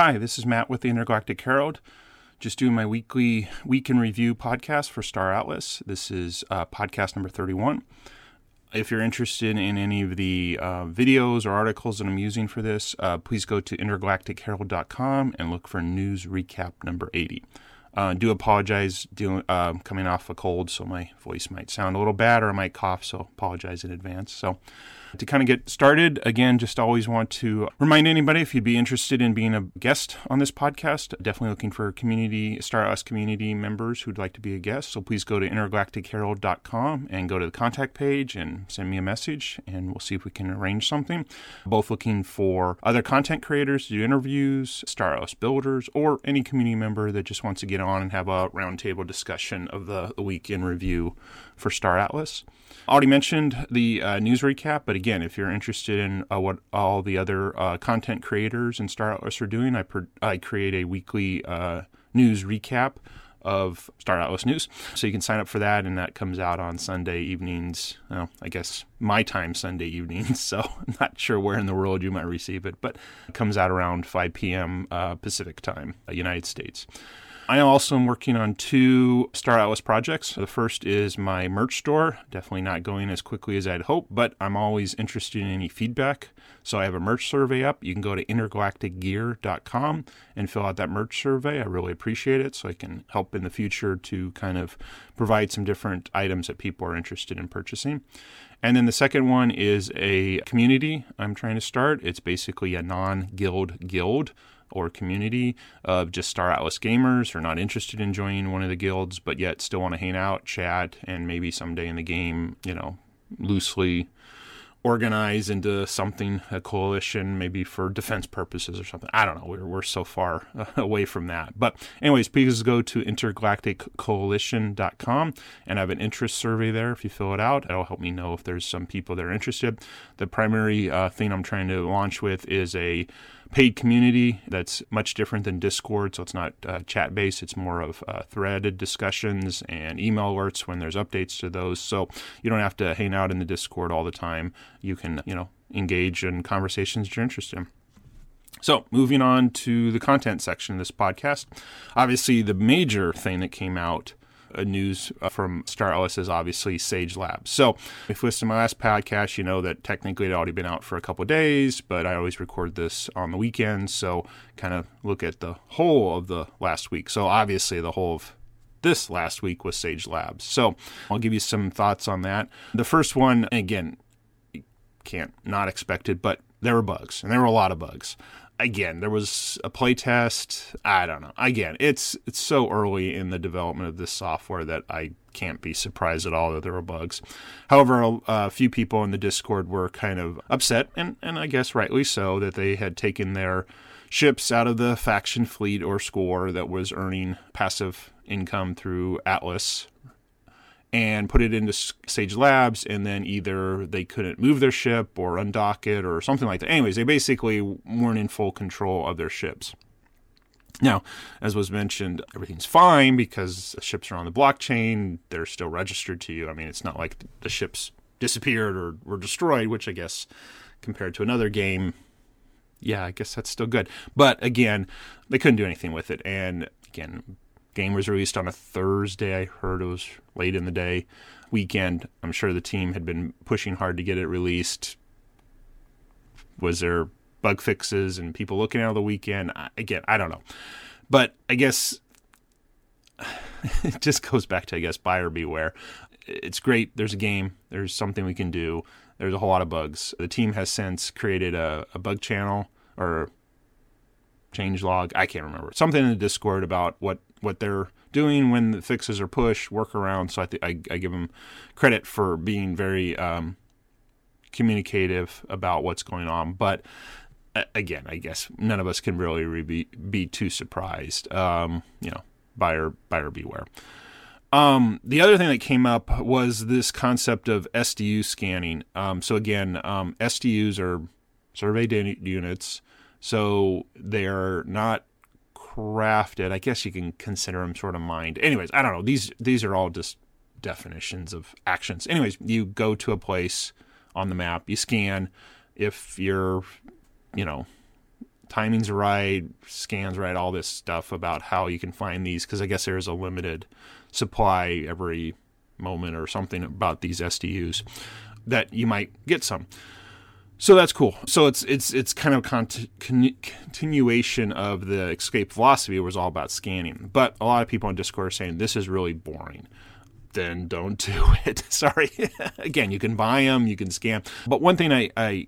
Hi, this is Matt with the Intergalactic Herald. Just doing my weekly week in review podcast for Star Atlas. This is uh, podcast number 31. If you're interested in any of the uh, videos or articles that I'm using for this, uh, please go to intergalacticherald.com and look for news recap number 80. Uh, do apologize doing uh, coming off a cold, so my voice might sound a little bad or I might cough, so apologize in advance. So to kind of get started, again, just always want to remind anybody if you'd be interested in being a guest on this podcast, definitely looking for community, Star Atlas community members who'd like to be a guest. So please go to intergalacticherald.com and go to the contact page and send me a message, and we'll see if we can arrange something. Both looking for other content creators to do interviews, Star Atlas builders, or any community member that just wants to get on and have a roundtable discussion of the, the week in review for Star Atlas. Already mentioned the uh, news recap, but again, if you're interested in uh, what all the other uh, content creators and Star Atlas are doing, I, I create a weekly uh, news recap of Star Atlas News. So you can sign up for that, and that comes out on Sunday evenings. Well, I guess my time Sunday evenings. So I'm not sure where in the world you might receive it, but it comes out around 5 p.m. Uh, Pacific time, uh, United States. I also am working on two Star Atlas projects. The first is my merch store. Definitely not going as quickly as I'd hope, but I'm always interested in any feedback. So I have a merch survey up. You can go to intergalacticgear.com and fill out that merch survey. I really appreciate it so I can help in the future to kind of provide some different items that people are interested in purchasing. And then the second one is a community I'm trying to start. It's basically a non guild guild or community of just Star Atlas gamers who are not interested in joining one of the guilds, but yet still want to hang out, chat, and maybe someday in the game, you know, loosely organize into something, a coalition, maybe for defense purposes or something. I don't know. We're, we're so far away from that. But, anyways, please go to intergalacticcoalition.com and I have an interest survey there. If you fill it out, it'll help me know if there's some people that are interested. The primary uh, thing I'm trying to launch with is a paid community that's much different than Discord. So it's not uh, chat based, it's more of uh, threaded discussions and email alerts when there's updates to those. So you don't have to hang out in the Discord all the time. You can, you know, engage in conversations you're interested in. So, moving on to the content section of this podcast. Obviously, the major thing that came out news uh, from Star is obviously Sage Labs. So if you listen to my last podcast, you know that technically it already been out for a couple days, but I always record this on the weekend. So kind of look at the whole of the last week. So obviously the whole of this last week was Sage Labs. So I'll give you some thoughts on that. The first one, again, can't not expected, but there were bugs, and there were a lot of bugs again, there was a playtest. I don't know. Again, it's it's so early in the development of this software that I can't be surprised at all that there were bugs. However, a, a, few people in the Discord were kind of upset, and, and I guess rightly so, that they had taken their ships out of the faction fleet or score that was earning passive income through Atlas and put it into Sage Labs, and then either they couldn't move their ship or undock it or something like that. Anyways, they basically weren't in full control of their ships. Now, as was mentioned, everything's fine because the ships are on the blockchain. They're still registered to you. I mean, it's not like the ships disappeared or were destroyed, which I guess compared to another game, yeah, I guess that's still good. But again, they couldn't do anything with it. And again, game was released on a Thursday. I heard it was late in the day, weekend. I'm sure the team had been pushing hard to get it released. Was there bug fixes and people looking at the weekend? Again, I don't know. But I guess it just goes back to, I guess, buyer beware. It's great. There's a game, there's something we can do. There's a whole lot of bugs. The team has since created a, a bug channel or change log. I can't remember something in the Discord about what what they're doing when the fixes are pushed, workarounds. So I, th- I, I give them credit for being very um, communicative about what's going on. But uh, again, I guess none of us can really be be too surprised. Um, you know, buyer buyer beware. Um, the other thing that came up was this concept of SDU scanning. Um, so again, um, SDUs are survey units, so they're not crafted. I guess you can consider them sort of mined. Anyways, I don't know. These these are all just definitions of actions. Anyways, you go to a place on the map, you scan. If you're, you know, timing's right, scans right, all this stuff about how you can find these because I guess there is a limited supply every moment or something about these SDUs that you might get some. So that's cool. So it's it's it's kind of con- continuation of the Escape Velocity was all about scanning. But a lot of people on Discord are saying this is really boring. Then don't do it. Sorry. again, you can buy them, you can scan. But one thing I, I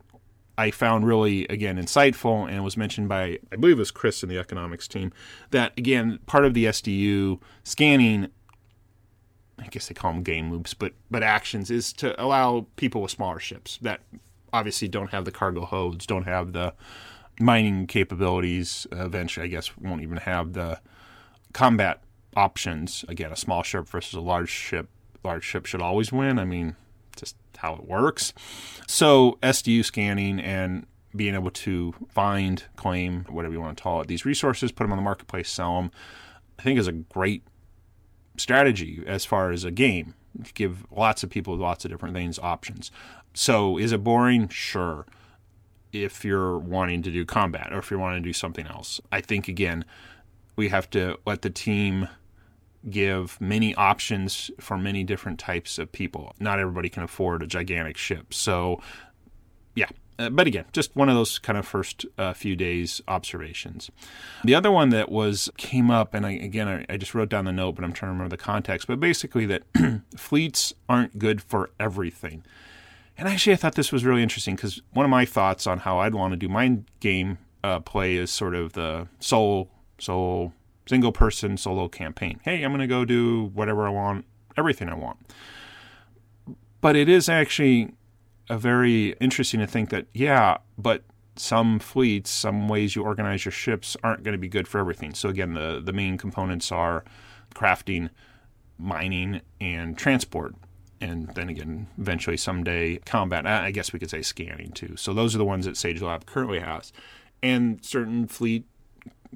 I found really again insightful and was mentioned by I believe it was Chris in the economics team that again part of the SDU scanning I guess they call them game loops, but but actions is to allow people with smaller ships that obviously don't have the cargo holds, don't have the mining capabilities. Eventually, I guess won't even have the combat options. Again, a small ship versus a large ship. Large ship should always win. I mean, just how it works. So SDU scanning and being able to find, claim, whatever you want to call it, these resources, put them on the marketplace, sell them, I think is a great strategy as far as a game. Give lots of people lots of different things options. So is it boring? Sure. If you're wanting to do combat or if you're wanting to do something else, I think again we have to let the team give many options for many different types of people. Not everybody can afford a gigantic ship. So, yeah. Uh, but again, just one of those kind of first uh, few days observations. The other one that was came up, and I, again, I, I just wrote down the note, but I'm trying to remember the context. But basically, that fleets aren't good for everything. And actually, I thought this was really interesting because one of my thoughts on how I'd want to do my game uh, play is sort of the solo, solo, single person solo campaign. Hey, I'm going to go do whatever I want, everything I want. But it is actually a very interesting to think that, yeah, but some fleets, some ways you organize your ships aren't going to be good for everything. So again, the the main components are crafting, mining, and transport and then again, eventually someday combat. I guess we could say scanning too. So those are the ones that Sage Lab currently has, and certain fleet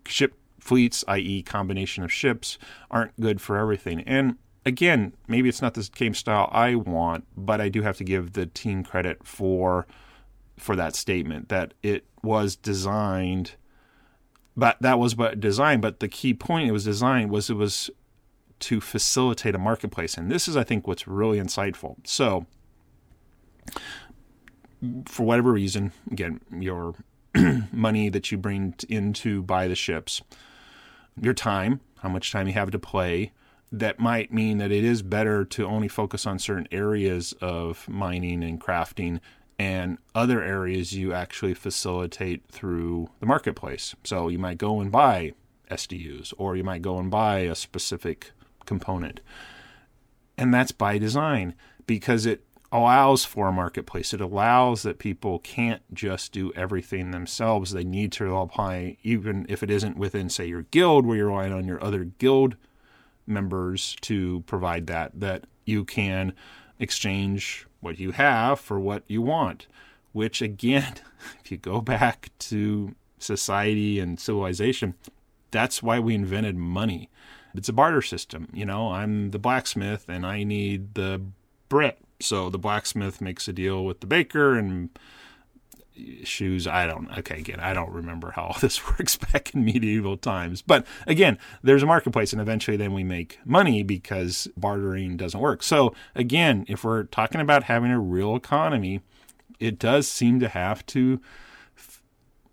ship fleets, i.e., combination of ships, aren't good for everything. And again, maybe it's not the game style I want, but I do have to give the team credit for for that statement that it was designed. But that was but design. But the key point it was designed was it was to facilitate a marketplace. And this is, I think, what's really insightful. So, for whatever reason, again, your money that you bring in to buy the ships, your time, how much time you have to play, that might mean that it is better to only focus on certain areas of mining and crafting and other areas you actually facilitate through the marketplace. So you might go and buy SDUs, or you might go and buy a specific component. And that's by design because it allows for a marketplace. It allows that people can't just do everything themselves. They need to apply, even if it isn't within, say, your guild, where you're relying on your other guild members to provide that, that you can exchange what you have for what you want. Which, again, if you go back to society and civilization, that's why we invented money. It's a barter system. You know, I'm the blacksmith and I need the Brit. So the blacksmith makes a deal with the baker and shoes. I don't, okay, again, I don't remember how all this works back in medieval times. But again, there's a marketplace and eventually then we make money because bartering doesn't work. So again, if we're talking about having a real economy, it does seem to have to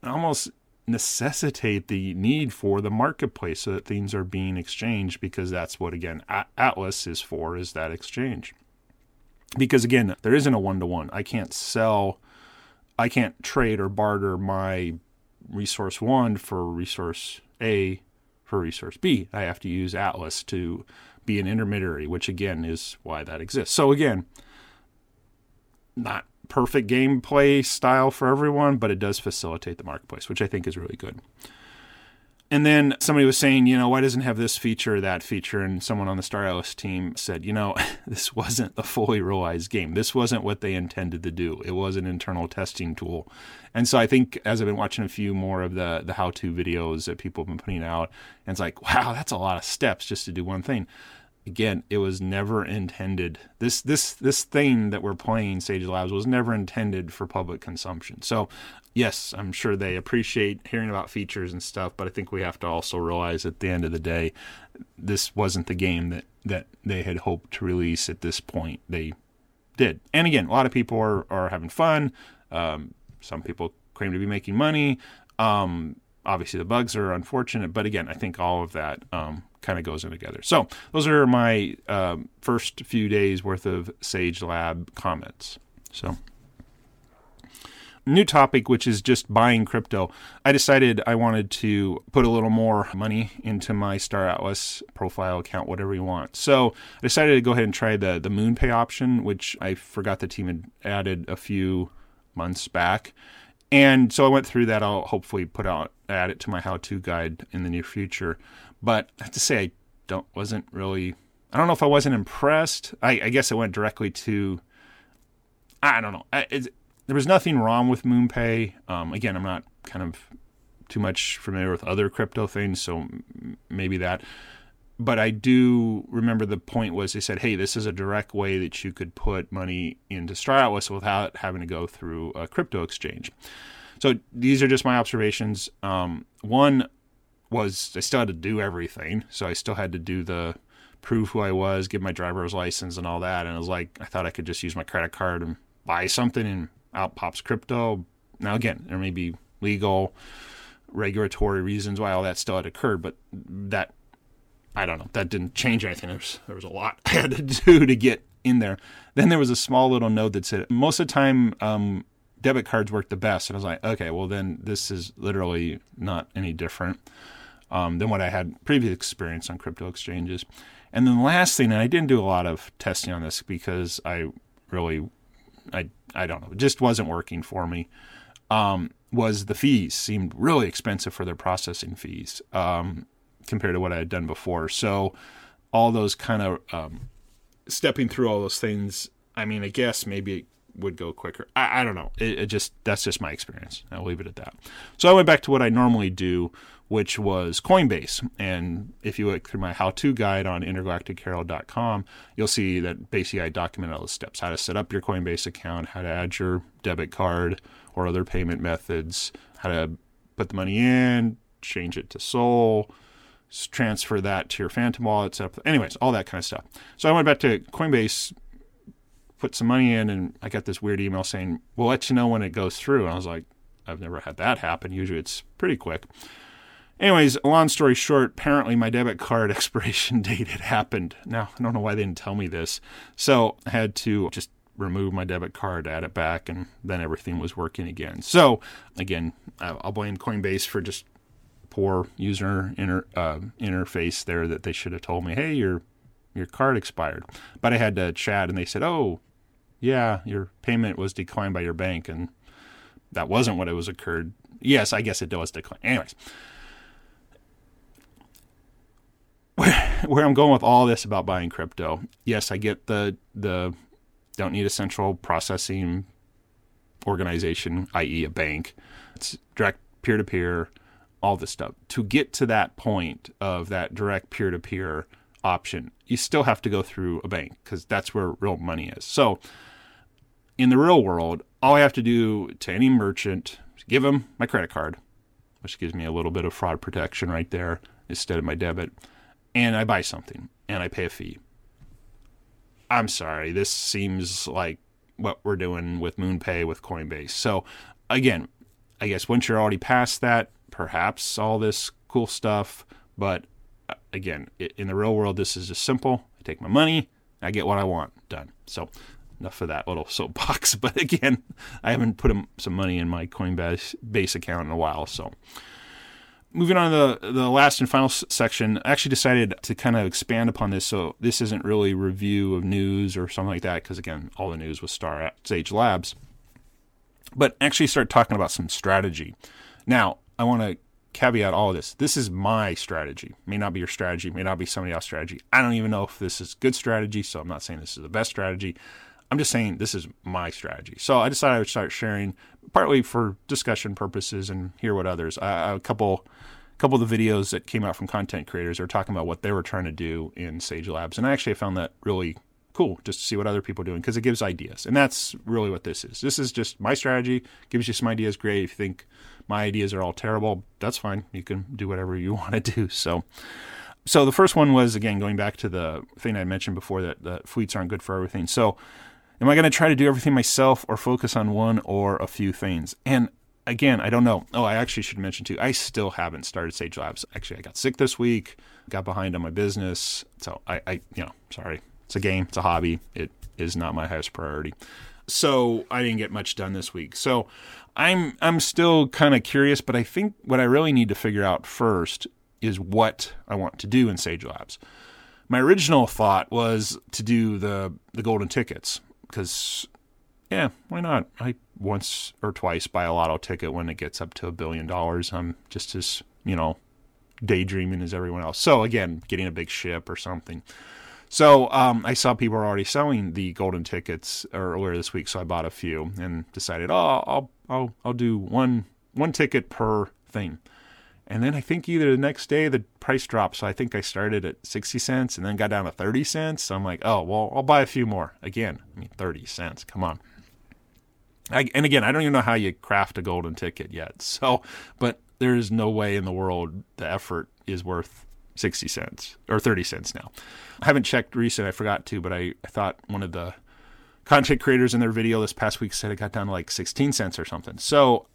almost necessitate the need for the marketplace so that things are being exchanged because that's what again Atlas is for is that exchange. Because again, there isn't a one to one. I can't sell I can't trade or barter my resource 1 for resource A for resource B. I have to use Atlas to be an intermediary, which again is why that exists. So again, not perfect gameplay style for everyone, but it does facilitate the marketplace, which I think is really good. And then somebody was saying, you know, why doesn't have this feature or that feature? And someone on the Star Atlas team said, you know, this wasn't a fully realized game. This wasn't what they intended to do. It was an internal testing tool. And so I think as I've been watching a few more of the the how to videos that people have been putting out, and it's like, wow, that's a lot of steps just to do one thing. Again, it was never intended. This this this thing that we're playing, Sage Labs, was never intended for public consumption. So, yes, I'm sure they appreciate hearing about features and stuff, but I think we have to also realize at the end of the day, this wasn't the game that that they had hoped to release at this point. They did, and again, a lot of people are are having fun. Um, some people claim to be making money. Um, obviously, the bugs are unfortunate, but again, I think all of that um, kind of goes in together. So those are my um, first few days worth of Sage Lab comments. So new topic, which is just buying crypto. I decided I wanted to put a little more money into my Star Atlas profile account, whatever you want. So I decided to go ahead and try the the MoonPay option, which I forgot the team had added a few months back. And so I went through that. I'll hopefully put out add it to my how-to guide in the near future. But I have to say, I don't wasn't really. I don't know if I wasn't impressed. I, I guess it went directly to. I don't know. It, there was nothing wrong with MoonPay. Um, again, I'm not kind of too much familiar with other crypto things, so maybe that. But I do remember the point was they said, "Hey, this is a direct way that you could put money into Star Atlas without having to go through a crypto exchange." So these are just my observations. Um, one, was I still had to do everything. So I still had to do the prove who I was, give my driver's license and all that. And it was like I thought I could just use my credit card and buy something and out pops crypto. Now again, there may be legal regulatory reasons why all that still had occurred, but that I don't know. That didn't change anything. There was, there was a lot I had to do to get in there. Then there was a small little note that said most of the time um, debit cards work the best. And I was like, okay, well then this is literally not any different um, than what I had previous experience on crypto exchanges. And then the last thing, and I didn't do a lot of testing on this because I really, I I don't know, it just wasn't working for me. Um, was the fees seemed really expensive for their processing fees um, compared to what I had done before. So all those kind of um, stepping through all those things. I mean, I guess maybe would go quicker. I, I don't know. It, it just that's just my experience. I'll leave it at that. So I went back to what I normally do, which was Coinbase. And if you look through my how to guide on intergalacticherald.com, you'll see that basically I document all the steps how to set up your Coinbase account, how to add your debit card or other payment methods, how to put the money in, change it to Sol, transfer that to your Phantom wallet, up, anyways, all that kind of stuff. So I went back to Coinbase, put some money in, and I got this weird email saying, We'll let you know when it goes through. And I was like, I've never had that happen. Usually it's pretty quick. Anyways, long story short, apparently my debit card expiration date had happened. Now, I don't know why they didn't tell me this. So I had to just remove my debit card, add it back, and then everything was working again. So, again, I'll blame Coinbase for just poor user inter, uh, interface there that they should have told me, hey, your your card expired. But I had to chat, and they said, oh, yeah, your payment was declined by your bank, and that wasn't what it was occurred. Yes, I guess it was declined. Anyways, where, where I'm going with all this about buying crypto. Yes, I get the the don't need a central processing organization, i.e., a bank. It's direct peer to peer, all this stuff. To get to that point of that direct peer to peer option, you still have to go through a bank because that's where real money is. So, in the real world, all I have to do to any merchant is give them my credit card, which gives me a little bit of fraud protection right there instead of my debit and I buy something and I pay a fee. I'm sorry, this seems like what we're doing with MoonPay with Coinbase. So again, I guess once you're already past that, perhaps all this cool stuff, but uh, again, in the real world, this is just simple. I take my money, I get what I want, done. So enough of that little soapbox. But again, I haven't put some money in my Coinbase base account in a while, so moving on to the, the last and final section, I actually decided to kind of expand upon this. So this isn't really review of news or something like that, because again, all the news was Star at Sage Labs. But actually start talking about some strategy. Now, I want to caveat all of this. This is my strategy. May not be your strategy, may not be somebody else's strategy. I don't even know if this is good strategy, so I'm not saying this is the best strategy. I'm just saying this is my strategy. So I decided I would start sharing, partly for discussion purposes and hear what others. A couple couple of the videos that came out from content creators are talking about what they were trying to do in Sage Labs, and I actually found that really cool just to see what other people are doing because it gives ideas, and that's really what this is. This is just my strategy, gives you some ideas. Great. If you think my ideas are all terrible, that's fine. You can do whatever you want to do. So. So the first one was again going back to the thing I mentioned before that the fleets aren't good for everything. So am I going to try to do everything myself or focus on one or a few things? And again, I don't know. Oh, I actually should mention too. I still haven't started Sage Labs. Actually, I got sick this week, got behind on my business. So I, I, you know, sorry. It's a game. It's a hobby. It is not my highest priority. So I didn't get much done this week. So I'm I'm still kind of curious, but I think what I really need to figure out first is what I want to do in Sage Labs. My original thought was to do the the golden tickets because yeah, why not? I once or twice buy a lotto ticket when it gets up to a billion dollars. I'm just as, you know, daydreaming as everyone else. So again, getting a big ship or something. So um, I saw people were already selling the golden tickets earlier this week, so I bought a few and decided, oh, I'll I'll I'll do one one ticket per thing. And then I think either the next day the price dropped, so I think I started at sixty cents and then got down to thirty cents. So I'm like, oh well, I'll buy a few more. Again, I mean thirty cents. Come on. I, and again, I don't even know how you craft a golden ticket yet. So, but there is no way in the world the effort is worth 60 cents or 30 cents now. I haven't checked recent. I forgot to, but I, I thought one of the content creators in their video this past week said it got down to like 16 cents or something. So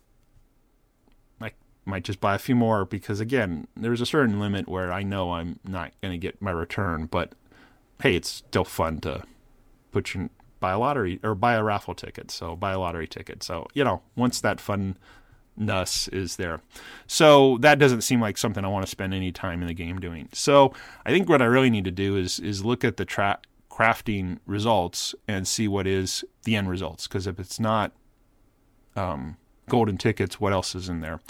might just buy a few more because again, there's a certain limit where I know I'm not going to get my return, but hey, it's still fun to put your buy a lottery or buy a raffle ticket. So buy a lottery ticket. So, you know, once that funness is there. So that doesn't seem like something I want to spend any time in the game doing. So I think what I really need to do is is look at the tra- crafting results and see what is the end results. Because if it's not um, golden tickets, what else is in there?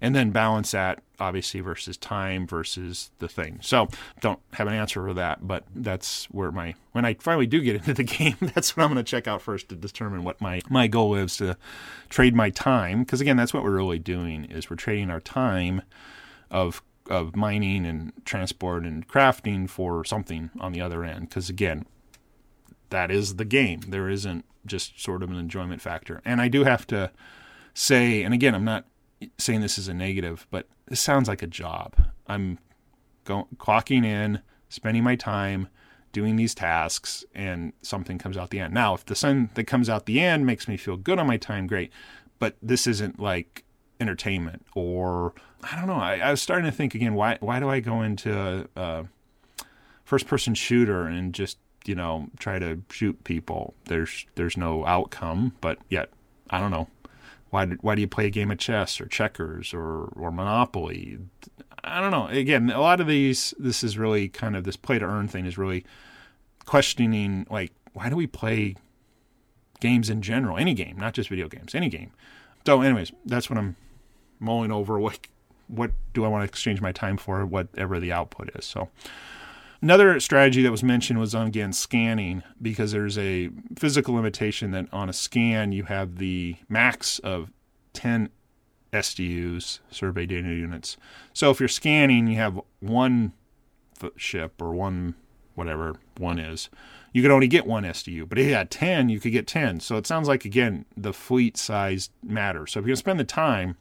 And then balance that obviously versus time versus the thing. So don't have an answer for that, but that's where my when I finally do get into the game, that's what I'm going to check out first to determine what my my goal is to trade my time because again, that's what we're really doing is we're trading our time of of mining and transport and crafting for something on the other end because again, that is the game. There isn't just sort of an enjoyment factor. And I do have to say, and again, I'm not saying this is a negative, but this sounds like a job. I'm go- clocking in, spending my time doing these tasks, and something comes out the end. Now, if the sun that comes out the end makes me feel good on my time, great. But this isn't like entertainment or I don't know. I, I was starting to think again. Why why do I go into a, first person shooter and just you know try to shoot people? There's there's no outcome, but yet I don't know why do, why do you play a game of chess or checkers or or Monopoly? I don't know. Again, a lot of these this is really kind of this play to earn thing is really questioning like why do we play games in general? Any game, not just video games, any game. So, anyways, that's what I'm mulling over. What what do I want to exchange my time for? Whatever the output is. So. Another strategy that was mentioned was on again scanning because there's a physical limitation that on a scan you have the max of 10 SDUs, survey data units. So if you're scanning, you have one ship or one whatever one is, you could only get one SDU. But if you had 10, you could get 10. So it sounds like, again, the fleet size matters. So if you're going to spend the time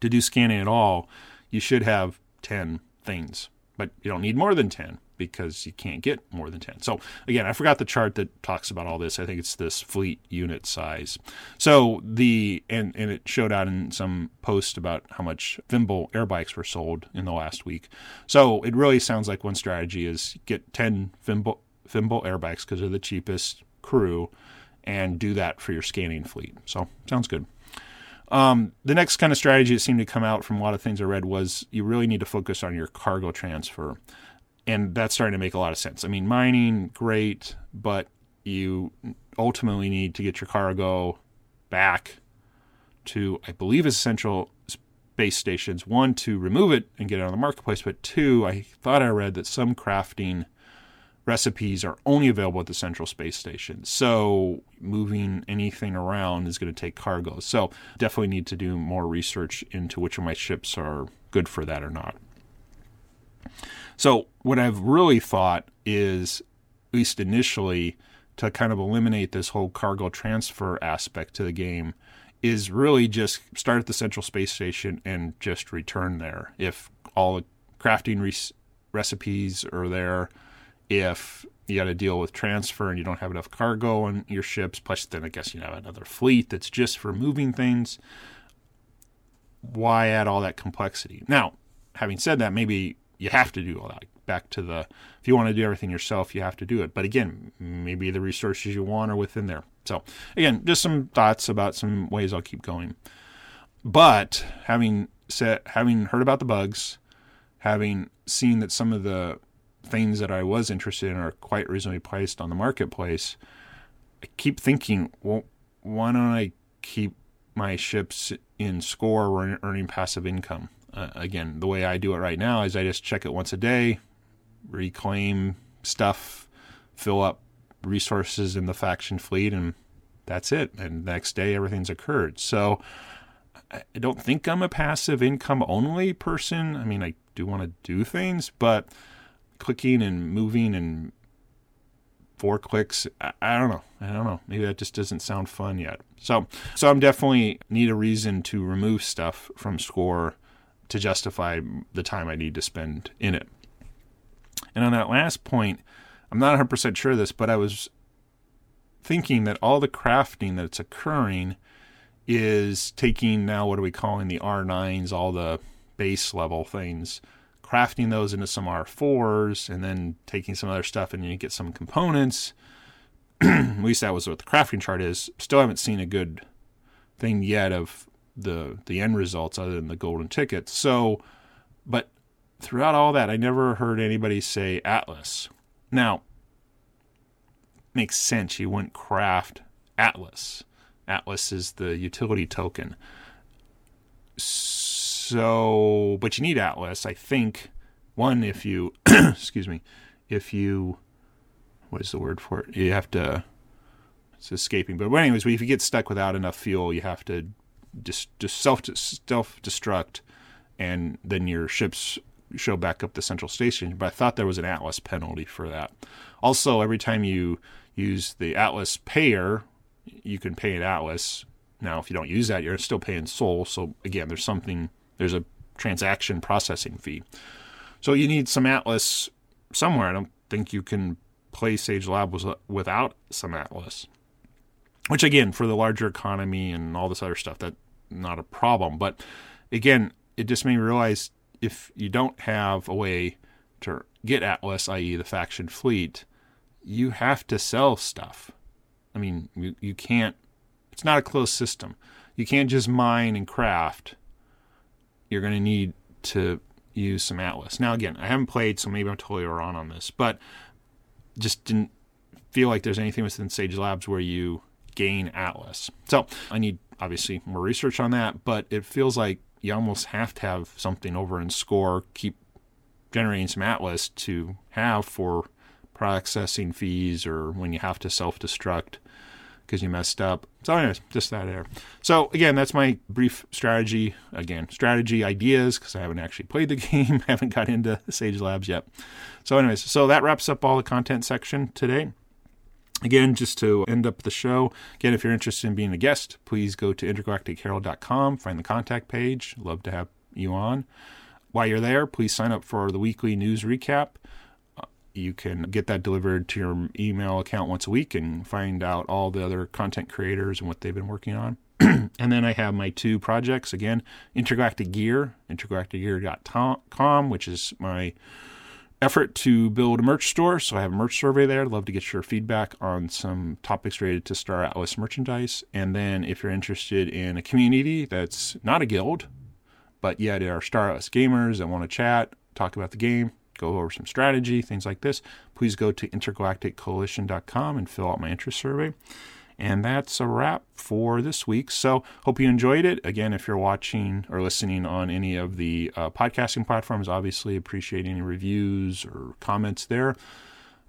to do scanning at all, you should have 10 things but you don't need more than 10 because you can't get more than 10. So again, I forgot the chart that talks about all this. I think it's this fleet unit size. So the and and it showed out in some post about how much Fimbul air bikes were sold in the last week. So it really sounds like one strategy is get 10 Fimbul Fimbul air bikes because they're the cheapest crew and do that for your scanning fleet. So sounds good. Um, the next kind of strategy that seemed to come out from a lot of things I read was you really need to focus on your cargo transfer. And that's starting to make a lot of sense. I mean, mining, great, but you ultimately need to get your cargo back to, I believe, is essential space stations. One, to remove it and get it on the marketplace, but two, I thought I read that some crafting recipes are only available at the Central Space Station. So moving anything around is going to take cargo. So definitely need to do more research into which of my ships are good for that or not. So what I've really thought is, at least initially, to kind of eliminate this whole cargo transfer aspect to the game is really just start at the central space station and just return there. If all the crafting re- recipes are there, if you got to deal with transfer and you don't have enough cargo on your ships, plus then I guess you have another fleet that's just for moving things. Why add all that complexity? Now, having said that, maybe you have to do all that back to the if you want to do everything yourself, you have to do it. But again, maybe the resources you want are within there. So again, just some thoughts about some ways I'll keep going. But having said, having heard about the bugs, having seen that some of the things that I was interested in are quite reasonably priced on the marketplace, I keep thinking, well, why don't I keep my ships in score earning passive income? Uh, again, the way I do it right now is I just check it once a day, reclaim stuff, fill up resources in the faction fleet, and that's it. And next day, everything's occurred. So I don't think I'm a passive income only person. I mean, I do want to do things, but clicking and moving and four clicks, I, I don't know. I don't know. Maybe that just doesn't sound fun yet. So, so I'm definitely need a reason to remove stuff from score to justify the time I need to spend in it. And on that last point, I'm not 100% sure of this, but I was thinking that all the crafting that's occurring is taking now what are we calling the R9s, all the base level things, crafting those into some R4s, and then taking some other stuff and you get some components. At least that was what the crafting chart is. Still haven't seen a good thing yet of the the end results other than the golden tickets. So, but throughout all that, I never heard anybody say Atlas. Now, makes sense. You wouldn't craft Atlas. Atlas is the utility token. So, but you need Atlas, I think. One, if you, excuse me, if you, what is the word for it? You have to, it's escaping. But anyways, if you get stuck without enough fuel, you have to just just self self destruct, and then your ships show back up the central station. But I thought there was an Atlas penalty for that. Also, every time you use the Atlas payer, you can pay an Atlas. Now, if you don't use that, you're still paying Sol. So again, there's something there's a transaction processing fee. So you need some Atlas somewhere. I don't think you can play Sage Lab without some Atlas which again for the larger economy and all this other stuff that not a problem but again it just made me realize if you don't have a way to get atlas i.e the faction fleet you have to sell stuff i mean you, you can't it's not a closed system you can't just mine and craft you're going to need to use some atlas now again i haven't played so maybe i'm totally wrong on this but just didn't feel like there's anything within sage labs where you gain Atlas. So I need obviously more research on that, but it feels like you almost have to have something over in Score, keep generating some Atlas to have for processing fees or when you have to self destruct because you messed up. So, anyways, just that there. So, again, that's my brief strategy. Again, strategy ideas because I haven't actually played the game, haven't got into Sage Labs yet. So, anyways, so that wraps up all the content section today. Again, just to end up the show, again, if you're interested in being a guest, please go to intergalacticherald.com, find the contact page. Love to have you on. While you're there, please sign up for the weekly news recap. You can get that delivered to your email account once a week and find out all the other content creators and what they've been working on. and then I have my two projects again Intergalactic Gear, intergalacticgear.com, which is my effort to build a merch store. So I have a merch survey there. I'd love to get your feedback on some topics related to Star Atlas merchandise. And then if you're interested in a community that's not a guild, but yet are Star Atlas gamers that want to chat, talk about the game, go over some strategy, things like this, please go to intergalacticcoalition.com and fill out my interest survey. And that's a wrap for this week. So, hope you enjoyed it. Again, if you're watching or listening on any of the uh, podcasting platforms, obviously appreciate any reviews or comments there.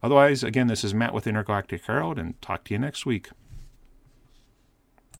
Otherwise, again, this is Matt with Intergalactic Herald, and talk to you next week.